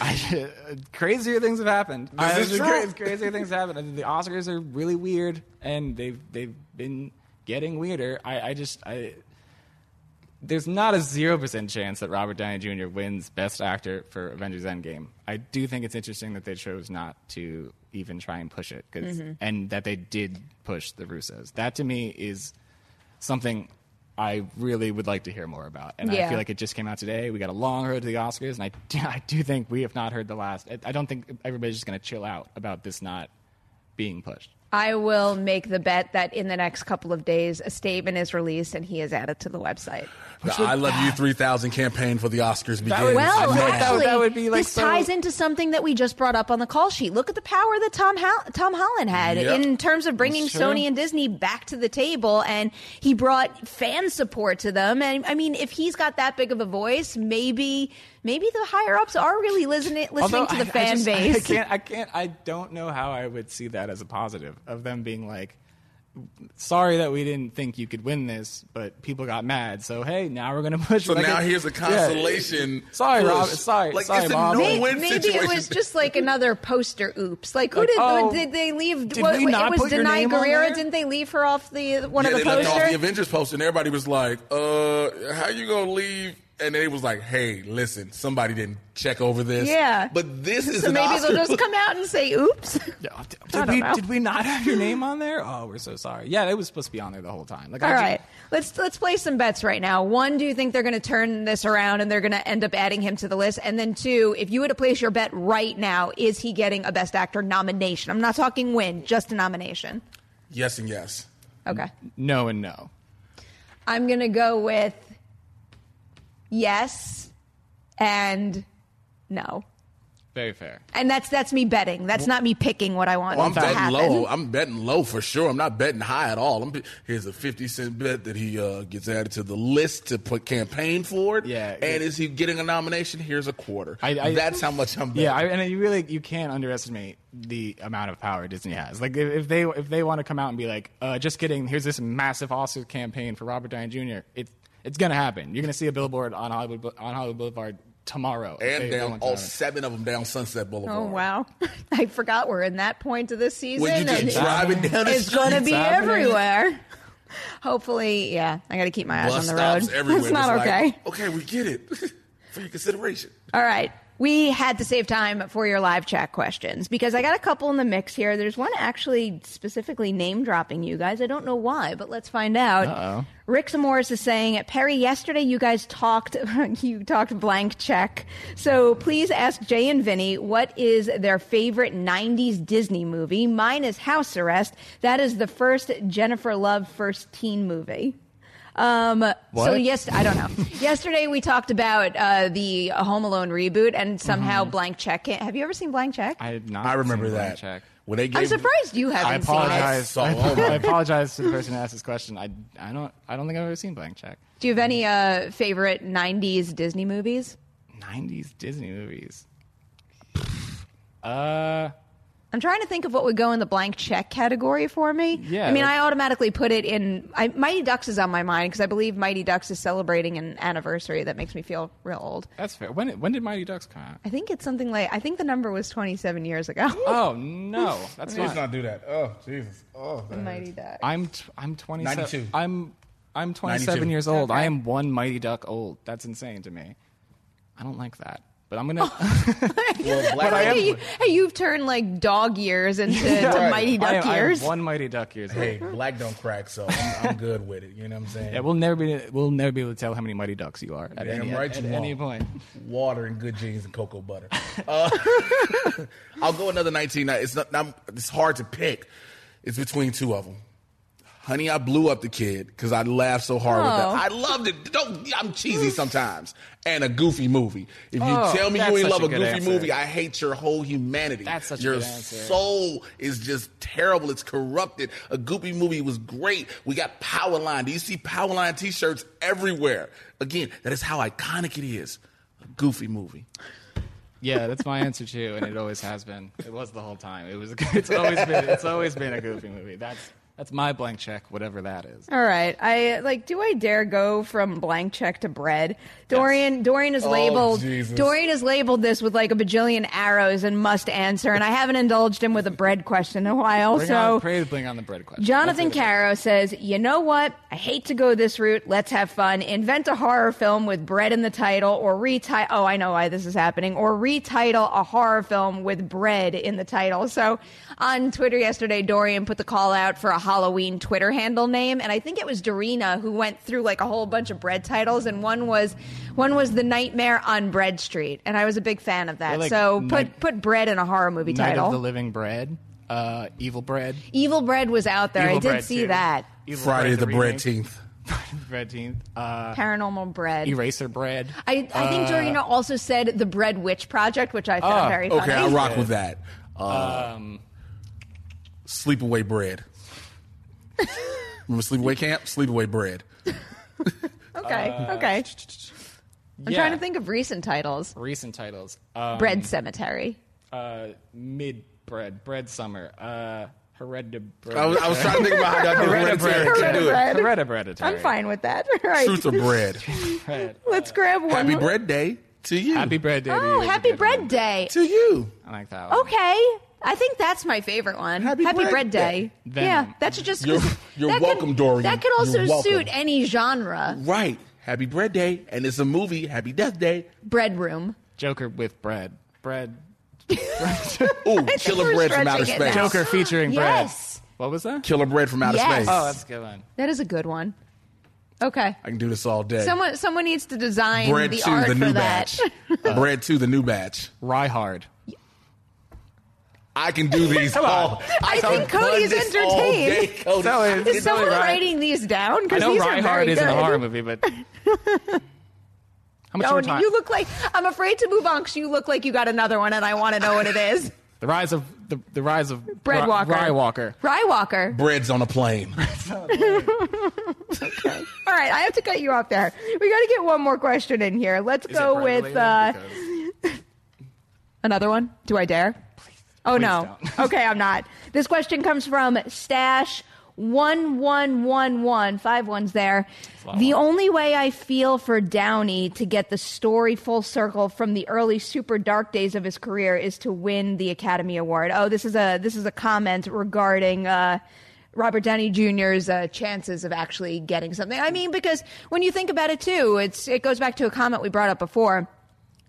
I, crazier things have happened. This I- is true. cra- crazier things have happened. The Oscars are really weird, and they've they've been getting weirder. I, I just I. There's not a zero percent chance that Robert Downey Jr. wins Best Actor for Avengers Endgame. I do think it's interesting that they chose not to even try and push it, 'cause- Mhm. and that they did push the Russos. That to me is something I really would like to hear more about. And I feel like it just came out today. We got a long road to the Oscars, and I, <laughs> I do think we have not heard the last. I- I don't think everybody's just going to chill out about this not being pushed. I will make the bet that in the next couple of days, a statement is released and he is added to the website. The I Love You 3000 campaign for the Oscars begins. well, now. actually, this ties into something that we just brought up on the call sheet. Look at the power that Tom Hol- Tom Holland had Yep. in terms of bringing Sony and Disney back to the table, and he brought fan support to them. And I mean, if he's got that big of a voice, maybe maybe the higher ups are really listening listening Although to the I- I fan just- base. I can't. I can't. I don't know how I would see that as a positive of them being like, "Sorry that we didn't think you could win this, but people got mad. So hey, now we're going <laughs> to push." So like now a- here's a Yeah. consolation Sorry, push. Rob. Sorry, Like, sorry, it's a Bob. no-win Maybe, maybe it was just like <laughs> another poster oops. Like who Like, did oh, did they leave? did what, we not it was put your Danai name on Gurira. there? Didn't they leave her off the one yeah, of the they left off the Avengers poster, and everybody was like, "Uh, how you gonna leave?" And then it was like, "Hey, listen, somebody didn't check over this." Yeah. but this is so an maybe Oscar. they'll just come out and say oops. <laughs> I Did don't we, know. did we not have your name on there? Oh, we're so sorry. Yeah, it was supposed to be on there the whole time. Like, I All ju- right, let's let's play some bets right now. One, do you think they're going to turn this around and they're going to end up adding him to the list? And then two, if you were to place your bet right now, is he getting a Best Actor nomination? I'm not talking win, just a nomination. yes and yes. Okay, No and no. I'm going to go with yes and no. Very fair. And that's that's me betting. That's not me picking what I want Well, I'm to betting happen. low. I'm betting low for sure. I'm not betting high at all. I'm, here's a 50 cent bet that he uh, gets added to the list to put campaign for it. Yeah. And is he getting a nomination? Here's a quarter. I- I- That's how much I'm betting. Yeah, I, and you really you can't underestimate the amount of power Disney has. Like if, if they if they want to come out and be like, uh, just kidding, here's this massive Oscar campaign for Robert Downey Jr. It's it's gonna happen. You're gonna see a billboard on Hollywood on Hollywood Boulevard tomorrow. and they- they down all seven of them down Sunset Boulevard. Oh wow! <laughs> I forgot we're in that point of the season. When you just and driving down the it's going to be It's everywhere. Hopefully, yeah. I got to keep my eyes Bus on the road. stops everywhere. <laughs> It's not Just like, okay. okay, we get it. <laughs> for your consideration. All right. We had to save time for your live chat questions because I got a couple in the mix here. There's one actually specifically name dropping you guys. I don't know why, but let's find out. Uh-oh. Rick Samoris is saying, Perri, yesterday you guys talked, <laughs> you talked blank check. So please ask Jay and Vinnie what is their favorite 90s Disney movie. Mine is House Arrest. That is the first Jennifer Love first teen movie. Um, so yes, I don't know. <laughs> Yesterday we talked about uh, the Home Alone reboot, and somehow Blank Check. Can't, have you ever seen Blank Check? I had not. I remember seen Blank that. Check. When they gave I'm surprised you haven't seen it. apologize. I, <laughs> I apologize to the person who asked this question. I, I don't I don't think I've ever seen Blank Check. Do you have any uh, favorite '90s Disney movies? 90s Disney movies. <sighs> Uh, I'm trying to think of what would go in the blank check category for me. Yeah, I mean, like- I automatically put it in. I, Mighty Ducks is on my mind because I believe Mighty Ducks is celebrating an anniversary that makes me feel real old. that's fair. When when did Mighty Ducks come out? I think it's something like I think the number was 27 years ago. <laughs> Oh no, <laughs> that's Please not. not do that. Oh, Jesus. Oh, The Mighty Ducks. I'm t- I'm 27. 92. I'm I'm 27 92. years old. Okay. I am one Mighty Duck old. That's insane to me. I don't like that. But I'm gonna. <laughs> well, But <laughs> Black hey, you, hey, you've turned like dog years into to Right. Mighty I, Duck I am years. one Mighty Duck years. Hey, black don't crack, so I'm, I'm good with it. You know what I'm saying? Yeah, we'll never be we'll never be able to tell how many Mighty Ducks you are at Damn any right at, you any won't. point. Water and good jeans and cocoa butter. Uh, <laughs> I'll go another 19. It's not, not. It's hard to pick. It's between two of them. Honey, I blew up the kid because I laughed so hard with Oh. that. I loved it. Don't I'm cheesy sometimes. And a goofy movie. If you Oh, tell me you ain't such love a a goofy answer. movie, I hate your whole humanity. That's such a your good soul is just terrible. It's corrupted. A goofy movie was great. We got Powerline. Do you see Powerline t-shirts everywhere? Again, that is how iconic it is. A goofy movie. Yeah, that's my answer too, and it always has been. It was the whole time. It was. <laughs> It's always been. It's always been a goofy movie. That's that's my blank check, whatever that is. All right. I like do I dare go from blank check to bread? Dorian Dorian is Oh, labeled Jesus. Dorian has labeled this with like a bajillion arrows and must answer and I haven't indulged him with a bread question in a while. Bring so on, pray to bring on the bread question. Jonathan Let's. Caro says, "You know what? I hate to go this route. Let's have fun. Invent a horror film with bread in the title, or retitle. Oh, I know why this is happening. Or retitle a horror film with bread in the title." So, on Twitter yesterday, Dorian put the call out for a Halloween Twitter handle name, and I think it was Dorina who went through like a whole bunch of bread titles, and one was one was the Nightmare on Bread Street, and I was a big fan of that. Like so Night- put put bread in a horror movie Night title. of the Living Bread, uh, Evil Bread, Evil Bread was out there. Evil I did Bread see too. that. Evil Friday the remake. Breadteenth. Bread Teeth. Uh, Paranormal Bread. Eraser Bread. I, I think Uh, Dorina also said the Bread Witch Project, which I found Oh, very funny. okay, I rock with that. Uh, Um, sleepaway bread. <laughs> Remember sleepaway camp? Sleepaway bread. <laughs> Okay, Uh, okay. I'm yeah. trying to think of recent titles. Recent titles. Um, Bread Cemetery. Uh, mid bread. Bread summer. Uh, Hereditary. I was- I was trying to think about how that Hereditary. Hereditary could do it. Hereditary. I'm fine with that. <laughs> All right. Truth or bread? Bread. Let's grab one. Happy. Bread Day to you. Happy Bread Day. to Oh, you. Happy Bread Day. To you. I like that one. Okay. I think that's my favorite one. Happy, Bread Bread, Day. Venom. Yeah, um, that should just. You're- <laughs> you're that welcome, could, Dorian. That could also suit any genre. Right. Happy Bread Day, and it's a movie. Happy Death Day. Bread Room. Joker with bread. Bread. <laughs> Ooh, <laughs> Killer we're Bread from outer space. Joker featuring Yes. bread. What was that? Killer Bread from outer Yes. space. Oh, that's a good one. That is a good one. Okay. I can do this all day. Someone someone needs to design Bread the two, art the for new that. batch. Bread to the new batch. Rye hard. I can do these Come on. all. I can think Cody's run this all entertained. day, Cody. So I is- can Is someone do it. writing these down? I Because know these Rye are hard very isn't good. a horror movie, but <laughs> how much No, more time? you look like I'm afraid to move on because you look like you got another one, and I want to know what it is. <laughs> the rise of the, the rise of Bread Ry- Walker. Rye Walker. Rye Walker. Bread's on a plane. <laughs> All right, I have to cut you off there. We got to get one more question in here. Let's Is go with uh, related? another one. Do I dare? Oh please no. <laughs> okay, I'm not. This question comes from Stash. One one one one five ones there. The only way I feel for Downey to get the story full circle from the early super dark days of his career is to win the Academy Award. Oh, this is a this is a comment regarding uh, Robert Downey Jr.'s uh, chances of actually getting something. I mean, because when you think about it too, it's it goes back to a comment we brought up before.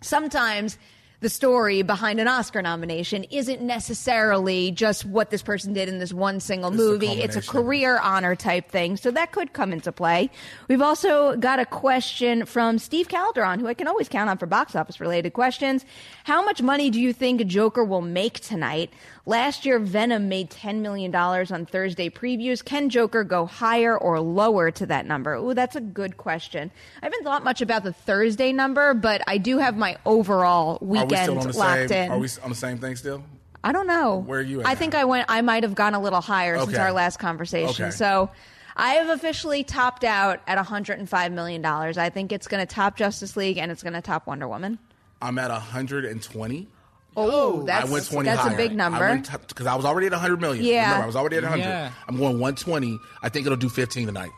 Sometimes the story behind an Oscar nomination isn't necessarily just what this person did in this one single It's a movie. It's a career honor type thing. So that could come into play. We've also got a question from Steve Calderon, who I can always count on for box office related questions. How much money do you think Joker will make tonight? Last year, Venom made $10 million on Thursday previews. Can Joker go higher or lower to that number? Ooh, that's a good question. I haven't thought much about the Thursday number, but I do have my overall we weekend still on the locked same? in. Are we on the same thing still? I don't know. Where are you at I now? think I went. I might have gone a little higher since our last conversation. Okay. So, I have officially topped out at 105 million dollars. I think it's going to top Justice League and it's going to top Wonder Woman. I'm at 120. Oh, that's I went 20 that's higher. a big number. because I was already at 100 million. Yeah. Remember, I was already at 100. Yeah. I'm going 120. I think it'll do 15 tonight.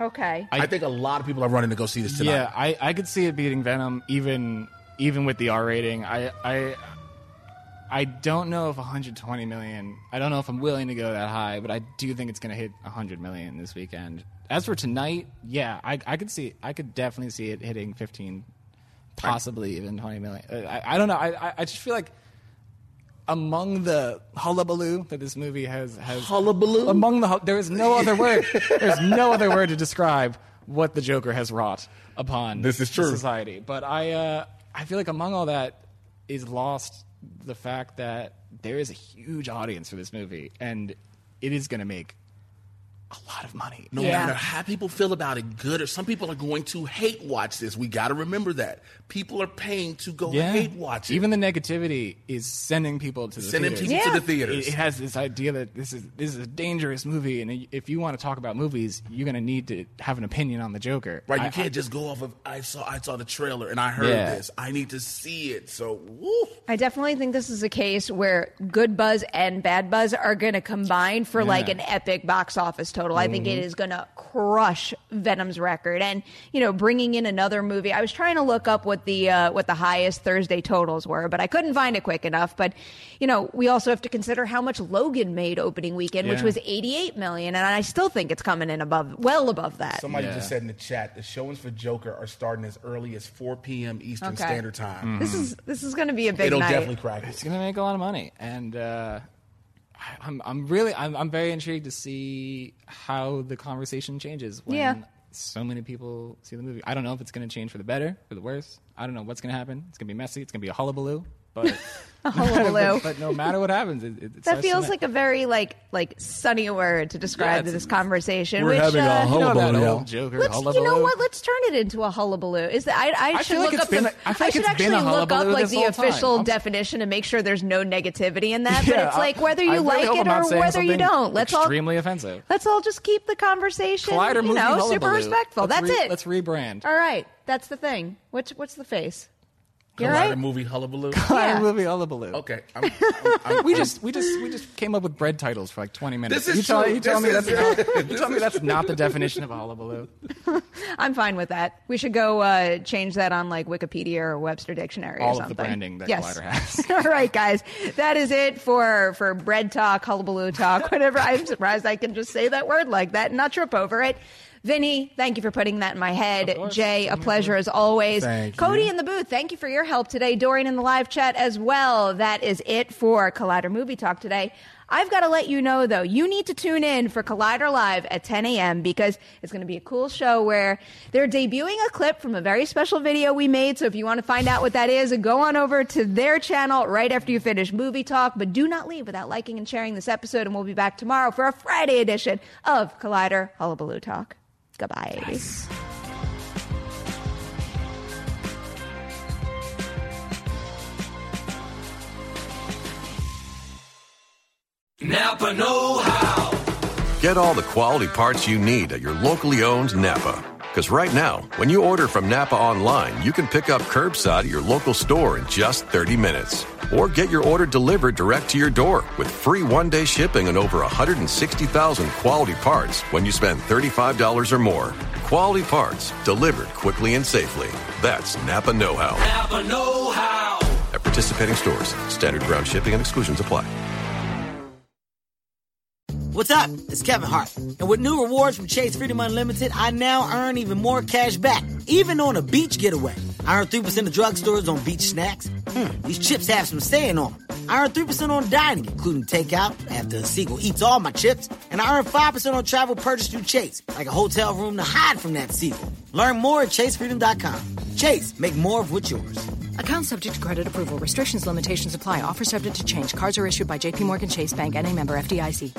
okay. I, think a lot of people are running to go see this tonight. Yeah, I, I could see it beating Venom even even with the R rating. I I I don't know if 120 million. I don't know if I'm willing to go that high, but I do think it's going to hit 100 million this weekend. As for tonight, yeah, I I could see I could definitely see it hitting 15, possibly even 20 million. Uh, I, I don't know. I I- just feel like among the hullabaloo that this movie has has Hullabaloo? among the there is no other word there's no other word to describe what the Joker has wrought upon This is true. society. But I uh, I feel like among all that is lost the fact that there is a huge audience for this movie and it is going to make a lot of money. No Yeah. matter how people feel about it, good or some people are going to hate watch this. We got to remember that people are paying to go hate watch it. Even the negativity is sending people to the Sending theaters. people to the theaters. It, it has this idea that this is this is a dangerous movie, and if you want to talk about movies, you're going to need to have an opinion on the Joker. Right, you I- can't just go off of I saw I saw the trailer and I heard Yeah. this. I need to see it. So, woo. I definitely think this is a case where good buzz and bad buzz are going to combine for like an epic box office total. I think it is going to crush Venom's record. And you know, bringing in another movie. I was trying to look up what the uh, what the highest Thursday totals were, but I couldn't find it quick enough. But you know, we also have to consider how much Logan made opening weekend, which was 88 million, and I still think it's coming in above, well above that. Somebody just said in the chat the showings for Joker are starting as early as 4 p.m. Eastern Okay. Standard Time. This is this is going to be a big It'll night. definitely crack it. It's going to make a lot of money, and uh, I- I'm I'm really I'm I'm very intrigued to see how the conversation changes when Yeah. so many people see the movie. I don't know if it's going to change for the better, for the worse. I don't know what's going to happen. It's going to be messy. It's going to be a hullabaloo. But <laughs> A hullabaloo. but, but no matter what happens, it, it, it That feels like a very like like sunny word to describe Yeah, this conversation. we're which, having a uh, hullabaloo, you know, that that old Joker Let's, you know what? Let's turn it into a hullabaloo. Is that I, I, I should feel like look it's up been the, a- I feel like should it's been actually a look up like the whole time. official definition and make sure there's no negativity in that. but Yeah, it's like whether you really like hope it or whether you don't. Let's all extremely offensive. let's all just keep the conversation. Collider you know, super respectful. That's it. Let's rebrand. all right, that's the thing. What's what's the face? You all Collider right? movie Hullabaloo. <laughs> Collider movie hullabaloo. Okay. I'm, I'm, <laughs> I'm, we just we just we just came up with bread titles for like 20 minutes. This is you tell, true. you tell This me is- that's not, you tell me that's not the definition of a hullabaloo. <laughs> I'm fine with that. We should go uh, change that on like Wikipedia or Webster Dictionary or All of something. the branding that yes. Collider has. All right, guys, that is it for for bread talk, hullabaloo talk, whatever. I'm surprised I can just say that word like that and not trip over it. Vinnie, thank you for putting that in my head. Jay, a mm-hmm. pleasure as always. Thank Cody you. in the booth, thank you for your help today. Dorian in the live chat as well. That is it for Collider Movie Talk today. I've got to let you know though, you need to tune in for Collider Live at 10 a.m. because it's going to be a cool show where they're debuting a clip from a very special video we made. So if you want to find out what that is, go on over to their channel right after you finish Movie Talk. But do not leave without liking and sharing this episode. And we'll be back tomorrow for a Friday edition of Collider Hullabaloo Talk. Goodbye. Napa Know How. Get all the quality parts you need at your locally owned Napa. Because right now, when you order from Napa online, you can pick up curbside at your local store in just 30 minutes. Or get your order delivered direct to your door with free one day shipping on over 160,000 quality parts when you spend $35 or more. Quality parts delivered quickly and safely. That's Napa Know How. Napa Know How. At participating stores, standard ground shipping and exclusions apply. What's up? It's Kevin Hart. And with new rewards from Chase Freedom Unlimited, I now earn even more cash back, even on a beach getaway. I earn 3% of drugstores on beach snacks. Hmm, these chips have some saying on them. I earn 3% on dining, including takeout, after a eats all my chips. And I earn 5% on travel purchased through Chase, like a hotel room to hide from that seagull. Learn more at chasefreedom.com. Chase, make more of what's yours. Account subject to credit approval. Restrictions, limitations apply. Offer subject to change. Cards are issued by JPMorgan Chase Bank and a member FDIC.